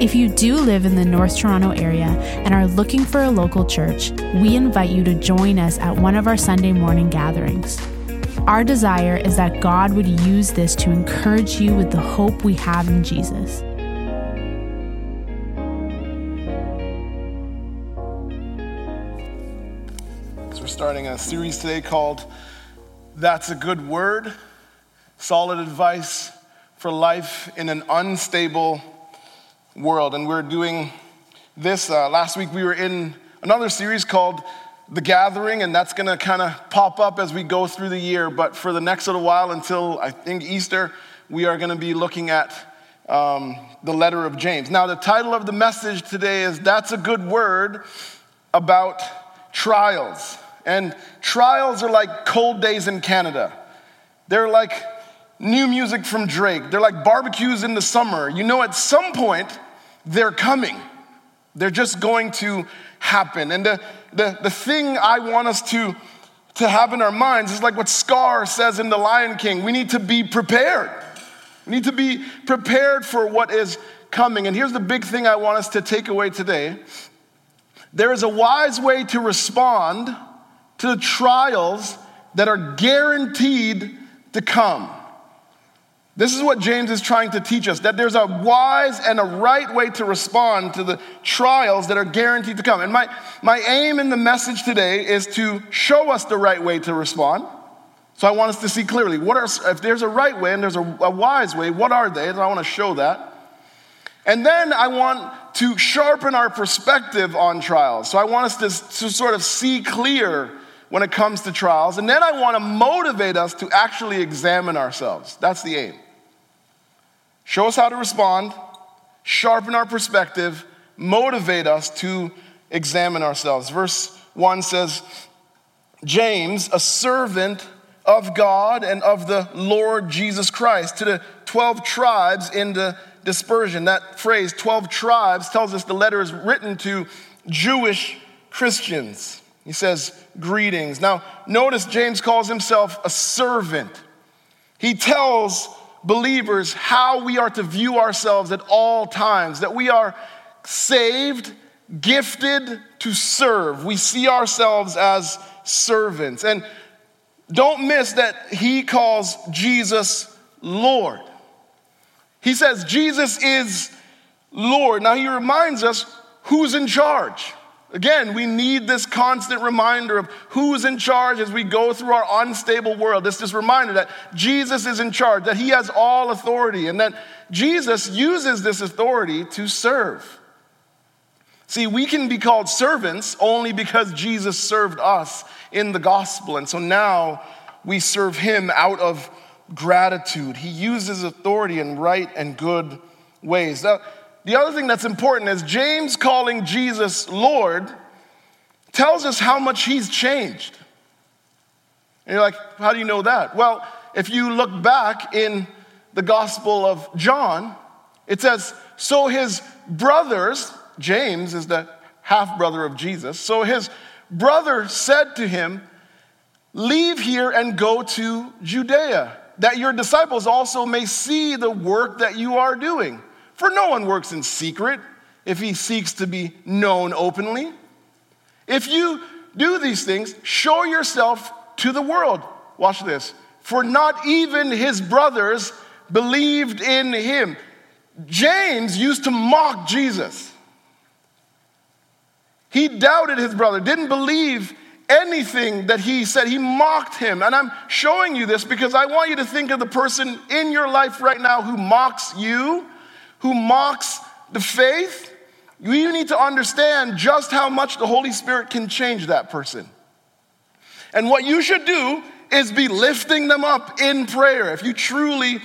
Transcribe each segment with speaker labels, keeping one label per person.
Speaker 1: If you do live in the North Toronto area and are looking for a local church, we invite you to join us at one of our Sunday morning gatherings. Our desire is that God would use this to encourage you with the hope we have in Jesus.
Speaker 2: So we're starting a series today called That's a Good Word Solid Advice for Life in an Unstable World. And we're doing this. Uh, last week we were in another series called The Gathering, and that's going to kind of pop up as we go through the year. But for the next little while until I think Easter, we are going to be looking at um, the letter of James. Now, the title of the message today is That's a Good Word about trials. And trials are like cold days in Canada. They're like new music from Drake. They're like barbecues in the summer. You know, at some point, they're coming. They're just going to happen. And the, the, the thing I want us to, to have in our minds is like what Scar says in The Lion King we need to be prepared. We need to be prepared for what is coming. And here's the big thing I want us to take away today there is a wise way to respond to the trials that are guaranteed to come. This is what James is trying to teach us that there's a wise and a right way to respond to the trials that are guaranteed to come. And my, my aim in the message today is to show us the right way to respond. So I want us to see clearly what are, if there's a right way and there's a, a wise way, what are they? And I want to show that. And then I want to sharpen our perspective on trials. So I want us to, to sort of see clear when it comes to trials. And then I want to motivate us to actually examine ourselves. That's the aim. Show us how to respond, sharpen our perspective, motivate us to examine ourselves. Verse 1 says, James, a servant of God and of the Lord Jesus Christ, to the 12 tribes in the dispersion. That phrase, 12 tribes, tells us the letter is written to Jewish Christians. He says, Greetings. Now, notice James calls himself a servant. He tells believers how we are to view ourselves at all times, that we are saved, gifted to serve. We see ourselves as servants. And don't miss that he calls Jesus Lord. He says Jesus is Lord. Now he reminds us who's in charge. Again, we need this constant reminder of who's in charge as we go through our unstable world. This, this reminder that Jesus is in charge, that he has all authority, and that Jesus uses this authority to serve. See, we can be called servants only because Jesus served us in the gospel. And so now we serve him out of gratitude. He uses authority in right and good ways. Now, the other thing that's important is James calling Jesus Lord tells us how much he's changed. And you're like, how do you know that? Well, if you look back in the Gospel of John, it says, So his brothers, James is the half brother of Jesus, so his brother said to him, Leave here and go to Judea, that your disciples also may see the work that you are doing. For no one works in secret if he seeks to be known openly. If you do these things, show yourself to the world. Watch this. For not even his brothers believed in him. James used to mock Jesus. He doubted his brother, didn't believe anything that he said. He mocked him. And I'm showing you this because I want you to think of the person in your life right now who mocks you who mocks the faith, you need to understand just how much the Holy Spirit can change that person. And what you should do is be lifting them up in prayer if you truly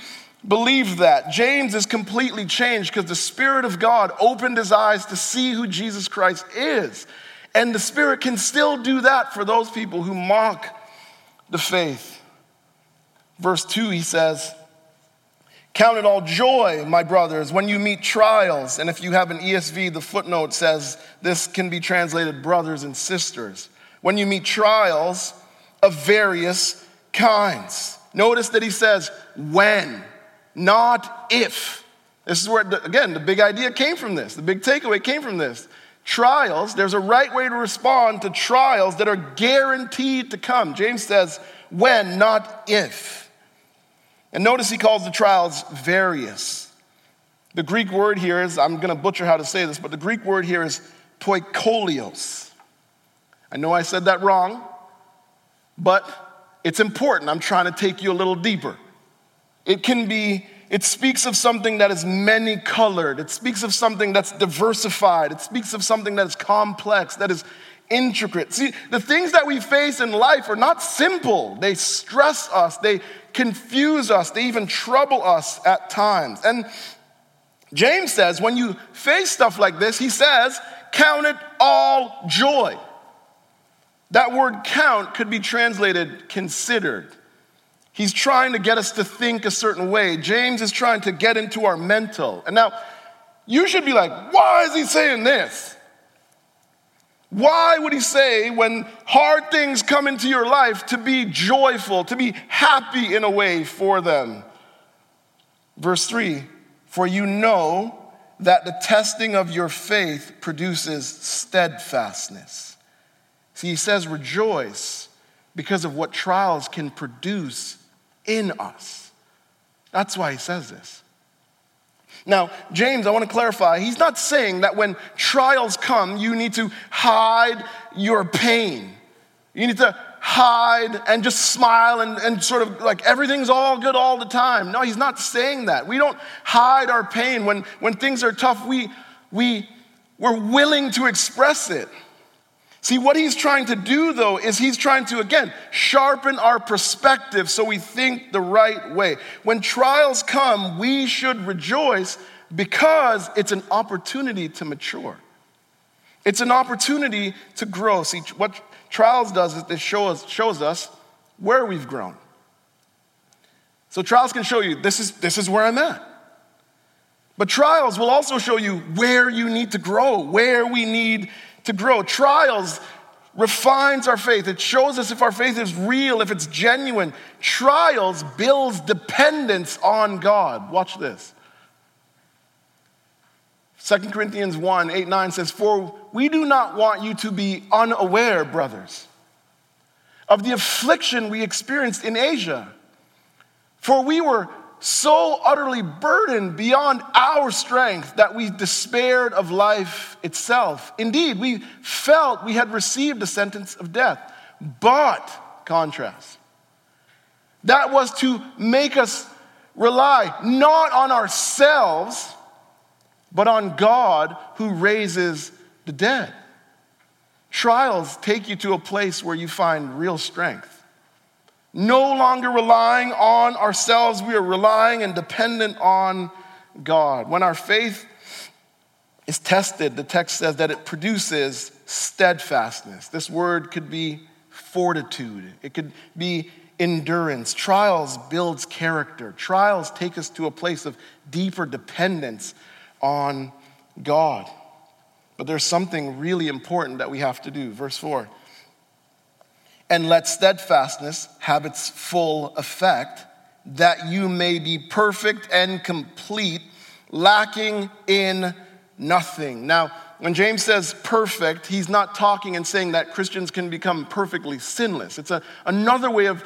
Speaker 2: believe that. James is completely changed because the Spirit of God opened his eyes to see who Jesus Christ is. And the Spirit can still do that for those people who mock the faith. Verse 2, he says, Count it all joy, my brothers, when you meet trials. And if you have an ESV, the footnote says this can be translated brothers and sisters. When you meet trials of various kinds. Notice that he says when, not if. This is where, again, the big idea came from this. The big takeaway came from this. Trials, there's a right way to respond to trials that are guaranteed to come. James says, when, not if. And notice he calls the trials various. The Greek word here is, I'm going to butcher how to say this, but the Greek word here is poikolios. I know I said that wrong, but it's important. I'm trying to take you a little deeper. It can be, it speaks of something that is many colored. It speaks of something that's diversified. It speaks of something that is complex, that is intricate. See, the things that we face in life are not simple. They stress us, they confuse us, they even trouble us at times. And James says, when you face stuff like this, he says, count it all joy. That word count could be translated considered. He's trying to get us to think a certain way. James is trying to get into our mental. And now, you should be like, why is he saying this? Why would he say, when hard things come into your life, to be joyful, to be happy in a way for them? Verse 3 For you know that the testing of your faith produces steadfastness. See, he says, rejoice because of what trials can produce in us. That's why he says this. Now, James, I want to clarify, he's not saying that when trials come, you need to hide your pain. You need to hide and just smile and, and sort of like everything's all good all the time. No, he's not saying that. We don't hide our pain. When, when things are tough, we, we, we're willing to express it. See, what he's trying to do, though, is he's trying to, again, sharpen our perspective so we think the right way. When trials come, we should rejoice because it's an opportunity to mature. It's an opportunity to grow. See, what trials does is it shows, shows us where we've grown. So trials can show you this is, this is where I'm at. But trials will also show you where you need to grow, where we need to grow. Trials refines our faith. It shows us if our faith is real, if it's genuine. Trials builds dependence on God. Watch this. 2 Corinthians 1 8 9 says, For we do not want you to be unaware, brothers, of the affliction we experienced in Asia. For we were so utterly burdened beyond our strength that we despaired of life itself. Indeed, we felt we had received a sentence of death. But, contrast, that was to make us rely not on ourselves, but on God who raises the dead. Trials take you to a place where you find real strength. No longer relying on ourselves, we are relying and dependent on God. When our faith is tested, the text says that it produces steadfastness. This word could be fortitude, it could be endurance. Trials builds character. Trials take us to a place of deeper dependence on God. But there's something really important that we have to do. Verse 4 and let steadfastness have its full effect, that you may be perfect and complete, lacking in nothing. Now, when James says perfect, he's not talking and saying that Christians can become perfectly sinless. It's a, another way of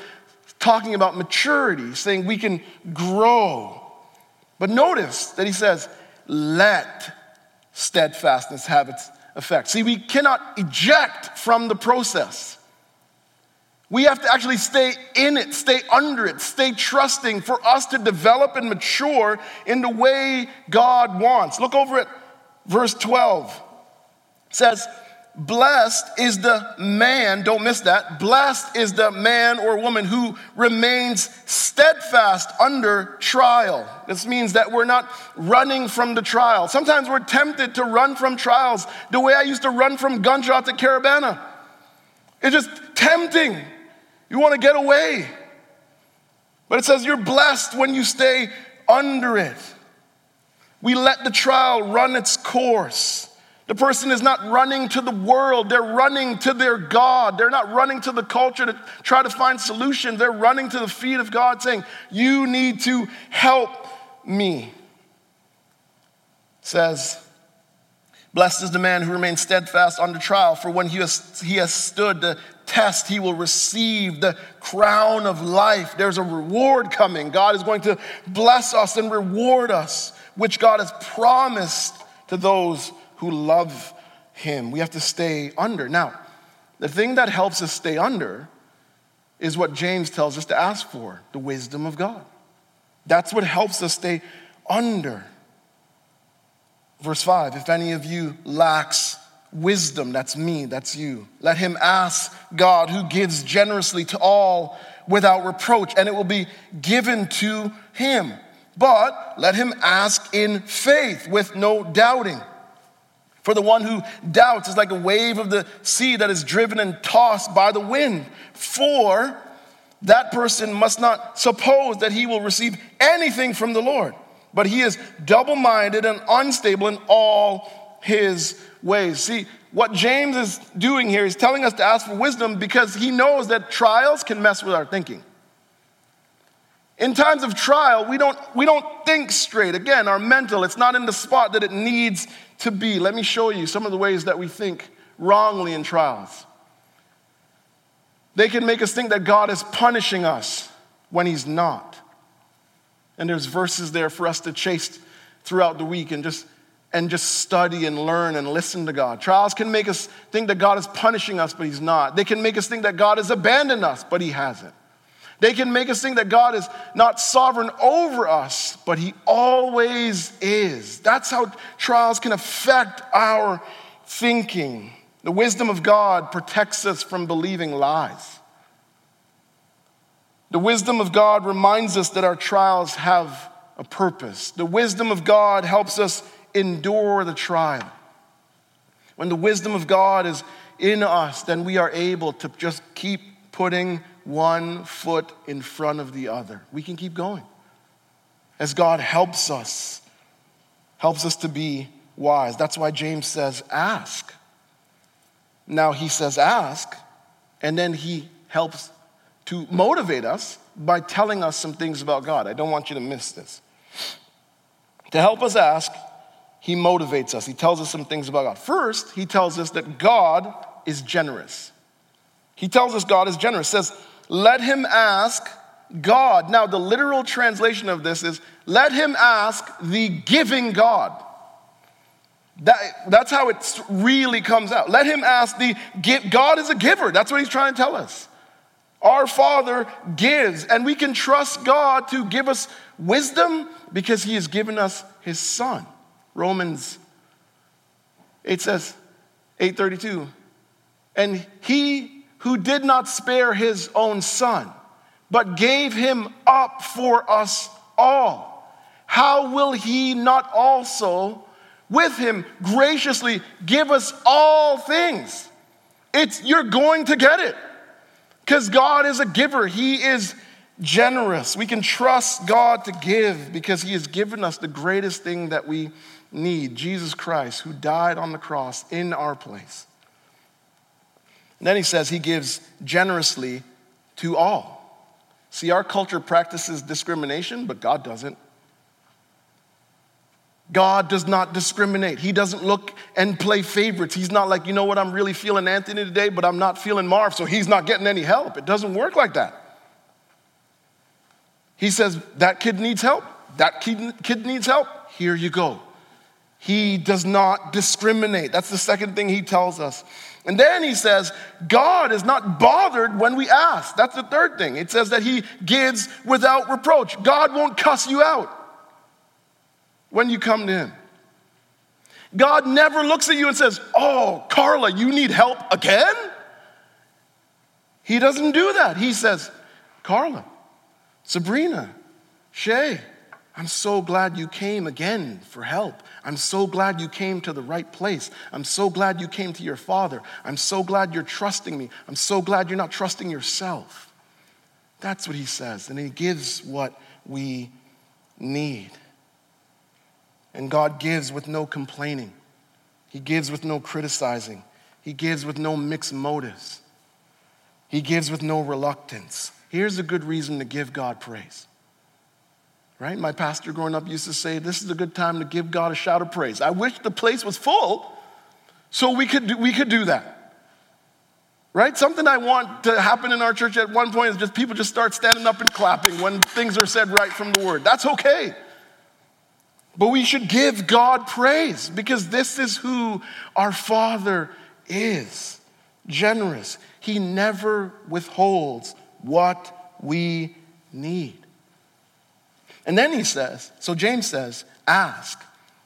Speaker 2: talking about maturity, saying we can grow. But notice that he says, let steadfastness have its effect. See, we cannot eject from the process. We have to actually stay in it, stay under it, stay trusting for us to develop and mature in the way God wants. Look over at verse 12. It says, Blessed is the man, don't miss that. Blessed is the man or woman who remains steadfast under trial. This means that we're not running from the trial. Sometimes we're tempted to run from trials the way I used to run from gunshot at Caribana. It's just tempting. You want to get away. But it says you're blessed when you stay under it. We let the trial run its course. The person is not running to the world, they're running to their God. They're not running to the culture to try to find solutions. They're running to the feet of God saying, You need to help me. It says, Blessed is the man who remains steadfast under trial, for when he has, he has stood the test, he will receive the crown of life. There's a reward coming. God is going to bless us and reward us, which God has promised to those who love him. We have to stay under. Now, the thing that helps us stay under is what James tells us to ask for the wisdom of God. That's what helps us stay under. Verse 5 If any of you lacks wisdom, that's me, that's you, let him ask God who gives generously to all without reproach, and it will be given to him. But let him ask in faith with no doubting. For the one who doubts is like a wave of the sea that is driven and tossed by the wind. For that person must not suppose that he will receive anything from the Lord, but he is double minded and unstable in all his ways. See, what James is doing here is telling us to ask for wisdom because he knows that trials can mess with our thinking. In times of trial, we don't, we don't think straight. Again, our mental, it's not in the spot that it needs to be. Let me show you some of the ways that we think wrongly in trials. They can make us think that God is punishing us when He's not. And there's verses there for us to chase throughout the week and just and just study and learn and listen to God. Trials can make us think that God is punishing us, but He's not. They can make us think that God has abandoned us, but He hasn't. They can make us think that God is not sovereign over us, but He always is. That's how trials can affect our thinking. The wisdom of God protects us from believing lies. The wisdom of God reminds us that our trials have a purpose. The wisdom of God helps us endure the trial. When the wisdom of God is in us, then we are able to just keep putting one foot in front of the other. We can keep going. As God helps us, helps us to be wise. That's why James says, ask. Now he says, ask, and then he helps to motivate us by telling us some things about God. I don't want you to miss this. To help us ask, he motivates us. He tells us some things about God. First, he tells us that God is generous. He tells us God is generous. Says, let him ask God. Now, the literal translation of this is, let him ask the giving God. That, that's how it really comes out. Let him ask the God is a giver. That's what he's trying to tell us. Our Father gives, and we can trust God to give us wisdom because he has given us his Son. Romans 8 says, 832, and he who did not spare his own son, but gave him up for us all, how will he not also with him graciously give us all things? It's you're going to get it. Because God is a giver. He is generous. We can trust God to give because he has given us the greatest thing that we need Jesus Christ, who died on the cross in our place. And then he says he gives generously to all. See, our culture practices discrimination, but God doesn't. God does not discriminate. He doesn't look and play favorites. He's not like, you know what, I'm really feeling Anthony today, but I'm not feeling Marv, so he's not getting any help. It doesn't work like that. He says, that kid needs help. That kid, kid needs help. Here you go. He does not discriminate. That's the second thing he tells us. And then he says, God is not bothered when we ask. That's the third thing. It says that he gives without reproach. God won't cuss you out when you come to him. God never looks at you and says, Oh, Carla, you need help again? He doesn't do that. He says, Carla, Sabrina, Shay, I'm so glad you came again for help. I'm so glad you came to the right place. I'm so glad you came to your father. I'm so glad you're trusting me. I'm so glad you're not trusting yourself. That's what he says. And he gives what we need. And God gives with no complaining, He gives with no criticizing, He gives with no mixed motives, He gives with no reluctance. Here's a good reason to give God praise. Right? My pastor growing up used to say, This is a good time to give God a shout of praise. I wish the place was full so we could do, we could do that. Right? Something I want to happen in our church at one point is just people just start standing up and clapping when things are said right from the word. That's okay. But we should give God praise because this is who our Father is generous. He never withholds what we need. And then he says, so James says, ask.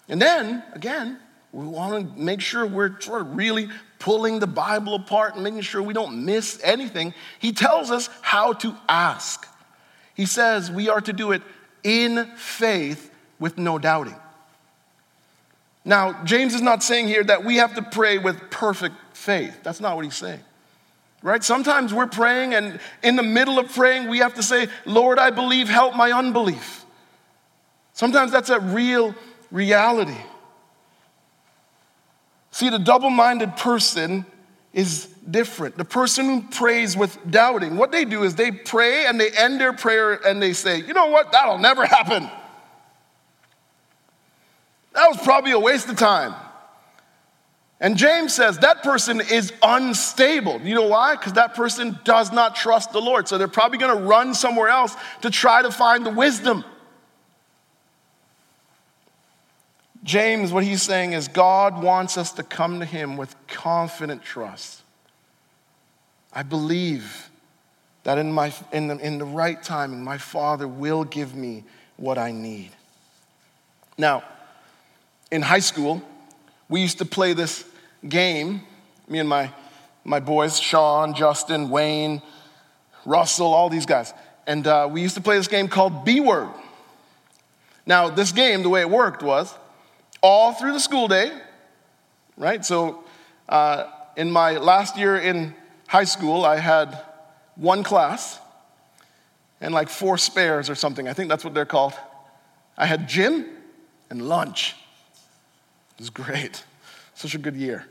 Speaker 2: And then, again, we want to make sure we're sort of really pulling the Bible apart and making sure we don't miss anything. He tells us how to ask. He says we are to do it in faith with no doubting. Now, James is not saying here that we have to pray with perfect faith. That's not what he's saying. Right? Sometimes we're praying, and in the middle of praying, we have to say, Lord, I believe, help my unbelief. Sometimes that's a real reality. See, the double minded person is different. The person who prays with doubting, what they do is they pray and they end their prayer and they say, you know what, that'll never happen. That was probably a waste of time. And James says that person is unstable. You know why? Because that person does not trust the Lord. So they're probably going to run somewhere else to try to find the wisdom. James, what he's saying is God wants us to come to him with confident trust. I believe that in, my, in, the, in the right timing, my Father will give me what I need. Now, in high school, we used to play this game, me and my, my boys, Sean, Justin, Wayne, Russell, all these guys. And uh, we used to play this game called B Word. Now, this game, the way it worked was all through the school day, right? So, uh, in my last year in high school, I had one class and like four spares or something. I think that's what they're called. I had gym and lunch. It was great. Such a good year.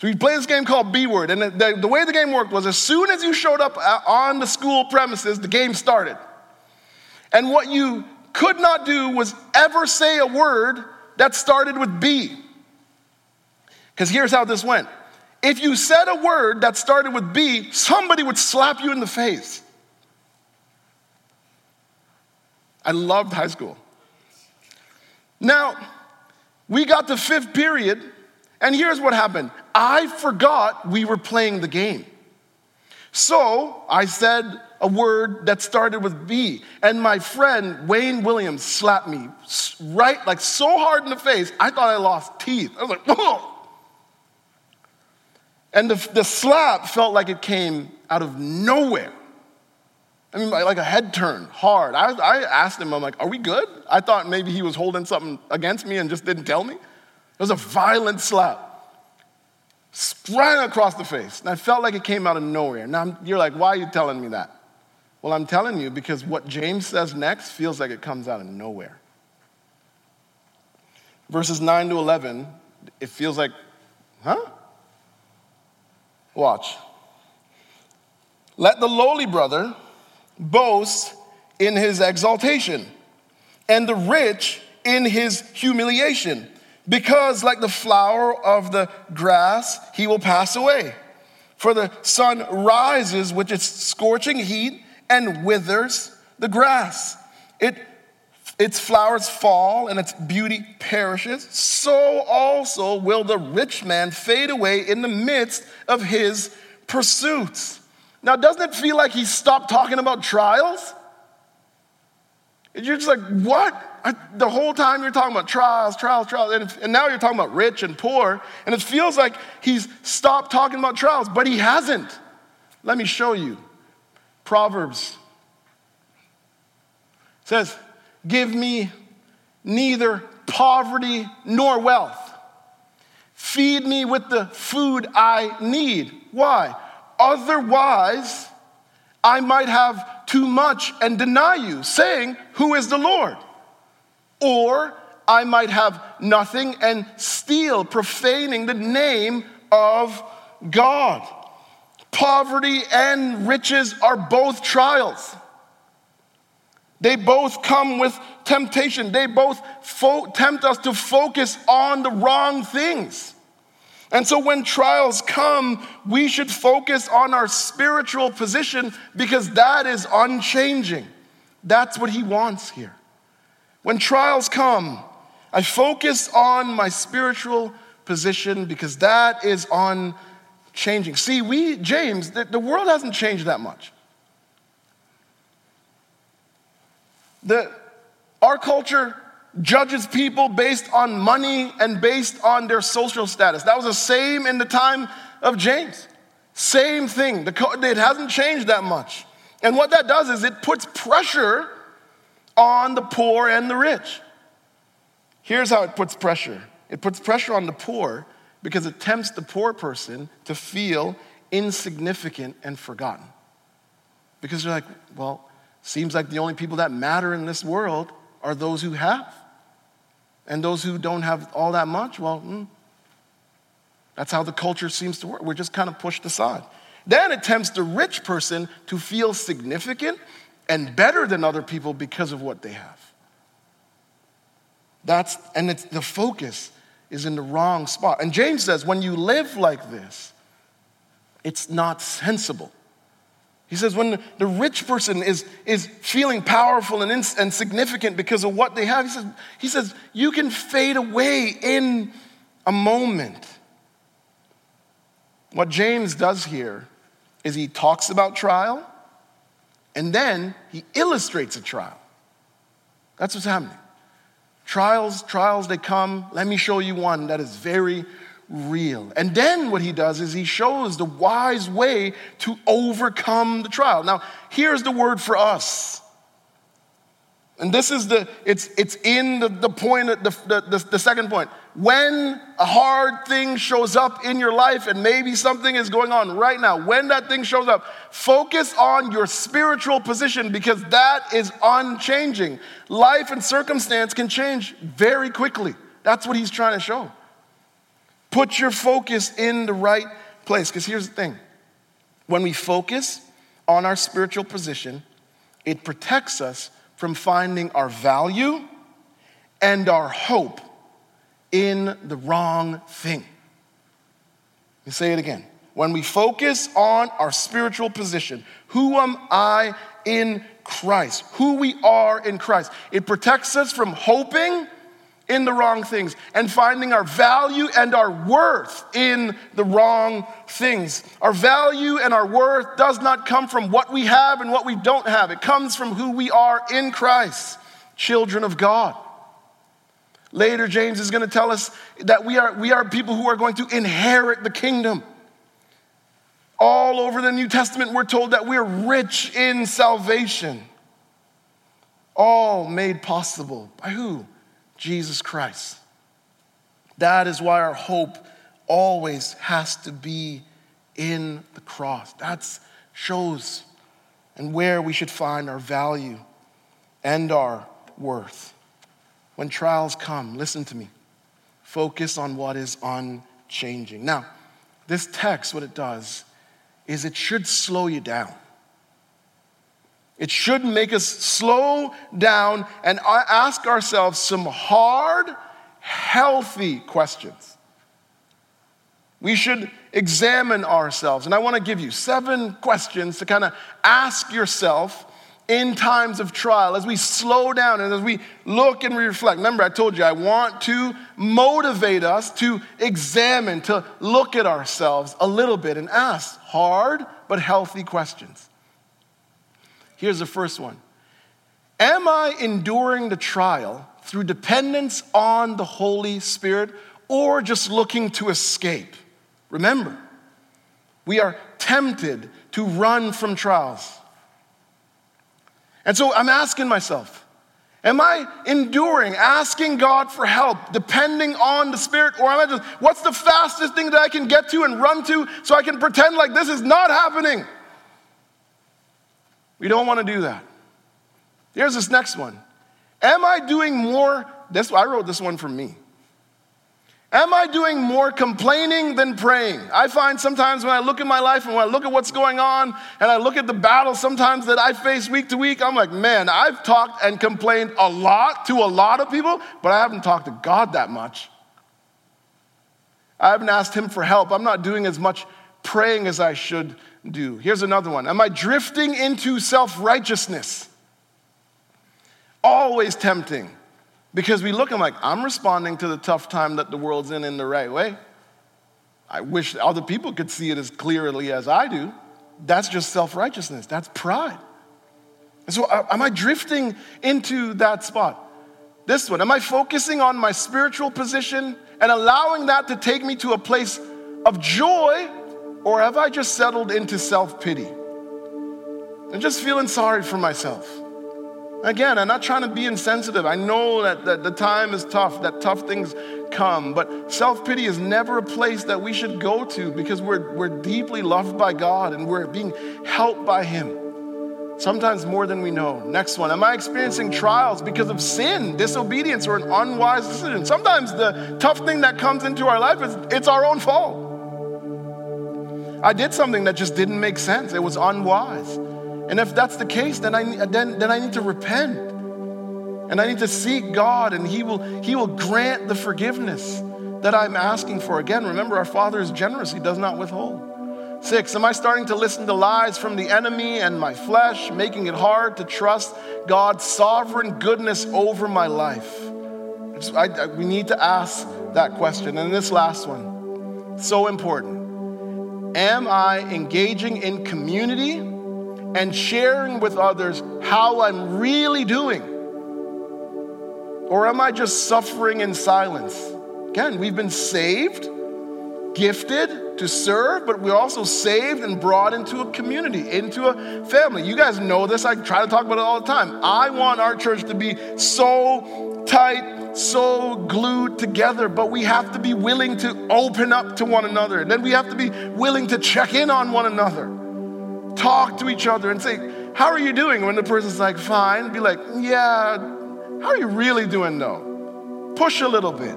Speaker 2: So we played this game called B Word, and the, the, way the game worked was as soon as you showed up on the school premises, the game started. And what you could not do was ever say a word that started with B. Because here's how this went if you said a word that started with B, somebody would slap you in the face. I loved high school. Now, we got to fifth period, and here's what happened I forgot we were playing the game. So I said a word that started with B, and my friend Wayne Williams slapped me right, like so hard in the face, I thought I lost teeth. I was like, whoa. And the, the slap felt like it came out of nowhere. I mean, like a head turn, hard. I, I asked him, I'm like, are we good? I thought maybe he was holding something against me and just didn't tell me. It was a violent slap. Sprang across the face. And I felt like it came out of nowhere. Now I'm, you're like, why are you telling me that? Well, I'm telling you because what James says next feels like it comes out of nowhere. Verses 9 to 11, it feels like, huh? Watch. Let the lowly brother boast in his exaltation, and the rich in his humiliation, because like the flower of the grass, he will pass away. For the sun rises with its scorching heat and withers the grass. It, its flowers fall and its beauty perishes. So also will the rich man fade away in the midst of his pursuits. Now, doesn't it feel like he stopped talking about trials? And you're just like, what? I, the whole time you're talking about trials, trials, trials, and, and now you're talking about rich and poor, and it feels like he's stopped talking about trials, but he hasn't. Let me show you. Proverbs says, Give me neither poverty nor wealth. Feed me with the food I need. Why? Otherwise, I might have too much and deny you, saying, Who is the Lord? Or I might have nothing and steal, profaning the name of God. Poverty and riches are both trials. They both come with temptation. They both fo- tempt us to focus on the wrong things. And so when trials come, we should focus on our spiritual position because that is unchanging. That's what he wants here. When trials come, I focus on my spiritual position because that is unchanging. See, we, James, the, the world hasn't changed that much. The, our culture judges people based on money and based on their social status. That was the same in the time of James. Same thing. The, it hasn't changed that much. And what that does is it puts pressure on the poor and the rich. Here's how it puts pressure it puts pressure on the poor because it tempts the poor person to feel insignificant and forgotten. Because they're like, well, Seems like the only people that matter in this world are those who have. And those who don't have all that much, well, hmm, that's how the culture seems to work. We're just kind of pushed aside. Then it tempts the rich person to feel significant and better than other people because of what they have. That's, and it's, the focus is in the wrong spot. And James says, when you live like this, it's not sensible. He says, when the rich person is, is feeling powerful and, ins- and significant because of what they have, he says, he says, you can fade away in a moment. What James does here is he talks about trial and then he illustrates a trial. That's what's happening. Trials, trials, they come. Let me show you one that is very real. And then what he does is he shows the wise way to overcome the trial. Now, here's the word for us. And this is the, it's, it's in the, the point, the, the, the second point. When a hard thing shows up in your life, and maybe something is going on right now, when that thing shows up, focus on your spiritual position because that is unchanging. Life and circumstance can change very quickly. That's what he's trying to show. Put your focus in the right place. Because here's the thing when we focus on our spiritual position, it protects us from finding our value and our hope in the wrong thing. Let me say it again. When we focus on our spiritual position, who am I in Christ? Who we are in Christ. It protects us from hoping in the wrong things and finding our value and our worth in the wrong things. Our value and our worth does not come from what we have and what we don't have, it comes from who we are in Christ, children of God. Later, James is going to tell us that we are, we are people who are going to inherit the kingdom. All over the New Testament, we're told that we're rich in salvation. All made possible by who? Jesus Christ. That is why our hope always has to be in the cross. That shows and where we should find our value and our worth. When trials come, listen to me. Focus on what is unchanging. Now, this text, what it does is it should slow you down. It should make us slow down and ask ourselves some hard, healthy questions. We should examine ourselves. And I want to give you seven questions to kind of ask yourself in times of trial as we slow down and as we look and reflect. Remember, I told you I want to motivate us to examine, to look at ourselves a little bit and ask hard but healthy questions. Here's the first one Am I enduring the trial through dependence on the Holy Spirit or just looking to escape? Remember, we are tempted to run from trials. And so I'm asking myself, Am I enduring, asking God for help, depending on the Spirit? Or am I just, what's the fastest thing that I can get to and run to so I can pretend like this is not happening? We don't want to do that. Here's this next one. Am I doing more? This, I wrote this one for me. Am I doing more complaining than praying? I find sometimes when I look at my life and when I look at what's going on and I look at the battles sometimes that I face week to week, I'm like, man, I've talked and complained a lot to a lot of people, but I haven't talked to God that much. I haven't asked Him for help. I'm not doing as much praying as I should do. Here's another one Am I drifting into self righteousness? Always tempting. Because we look and like, I'm responding to the tough time that the world's in in the right way. I wish other people could see it as clearly as I do. That's just self righteousness, that's pride. And so, uh, am I drifting into that spot? This one, am I focusing on my spiritual position and allowing that to take me to a place of joy, or have I just settled into self pity and just feeling sorry for myself? Again, I'm not trying to be insensitive. I know that, that the time is tough, that tough things come, but self pity is never a place that we should go to because we're, we're deeply loved by God and we're being helped by Him. Sometimes more than we know. Next one Am I experiencing trials because of sin, disobedience, or an unwise decision? Sometimes the tough thing that comes into our life is it's our own fault. I did something that just didn't make sense, it was unwise. And if that's the case, then I, then, then I need to repent. And I need to seek God, and He will, he will grant the forgiveness that I'm asking for. Again, remember, our Father is generous, He does not withhold. Six, am I starting to listen to lies from the enemy and my flesh, making it hard to trust God's sovereign goodness over my life? I, I, we need to ask that question. And this last one, so important. Am I engaging in community? and sharing with others how I'm really doing? Or am I just suffering in silence? Again, we've been saved, gifted to serve, but we're also saved and brought into a community, into a family. You guys know this. I try to talk about it all the time. I want our church to be so tight, so glued together, but we have to be willing to open up to one another. And then we have to be willing to check in on one another talk to each other and say, How are you doing? When the person's like, Fine, be like, Yeah, how are you really doing though? Push a little bit.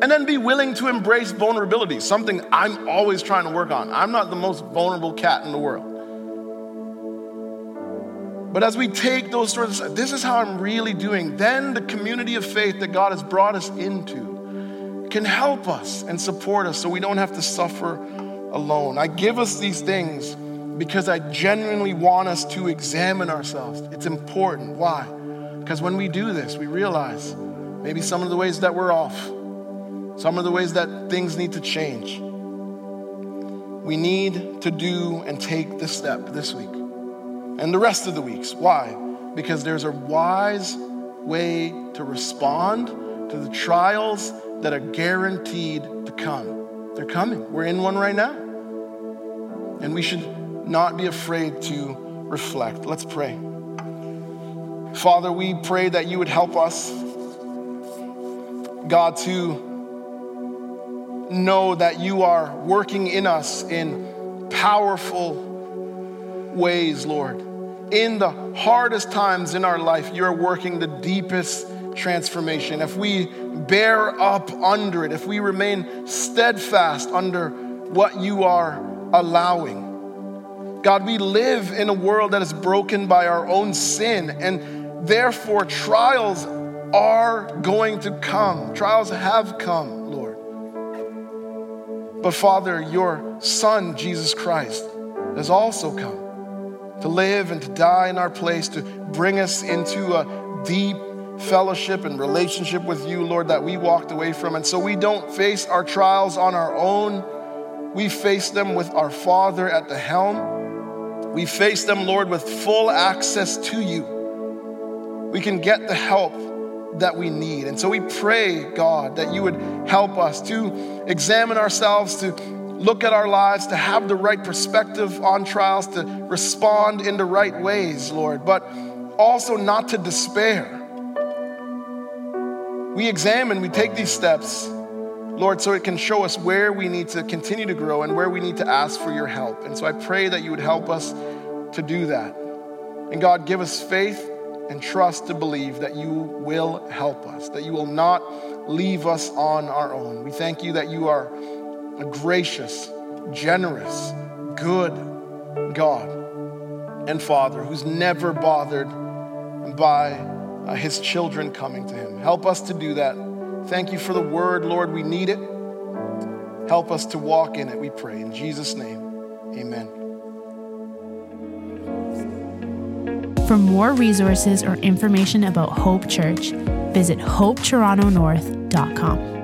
Speaker 2: And then be willing to embrace vulnerability, something I'm always trying to work on. I'm not the most vulnerable cat in the world. But as we take those of, this is how I'm really doing, then the community of faith that God has brought us into can help us and support us so we don't have to suffer alone. I give us these things because I genuinely want us to examine ourselves. It's important. Why? Because when we do this, we realize maybe some of the ways that we're off, some of the ways that things need to change. We need to do and take this step this week and the rest of the weeks. Why? Because there's a wise way to respond to the trials that are guaranteed to come. They're coming. We're in one right now. And we should not be afraid to reflect. Let's pray. Father, we pray that you would help us, God, to know that you are working in us in powerful ways, Lord. In the hardest times in our life, you're working the deepest transformation. If we bear up under it, if we remain steadfast under what you are allowing, God, we live in a world that is broken by our own sin, and therefore trials are going to come. Trials have come, Lord. But Father, your Son, Jesus Christ, has also come to live and to die in our place, to bring us into a deep fellowship and relationship with you, Lord, that we walked away from. And so we don't face our trials on our own. We face them with our Father at the helm. We face them, Lord, with full access to you. we can get the help that we need. And so we pray, God, that you would help us to examine ourselves, to look at our lives, to have the right perspective on trials, to respond in the right ways, Lord, but also not to despair. We examine, we take these steps, Lord, so it can show us where we need to continue to grow and where we need to ask for your help. And so I pray that you would help us to do that. And God, give us faith and trust to believe that you will help us, that you will not leave us on our own. We thank you that you are a gracious, generous, good God and Father who's never bothered by uh, his children coming to him. Help us to do that. Thank you for the word, Lord. We need it. Help us to walk in it, we pray. In Jesus' name, amen.
Speaker 1: For more resources or information about Hope Church, visit hopetorontonorth.com.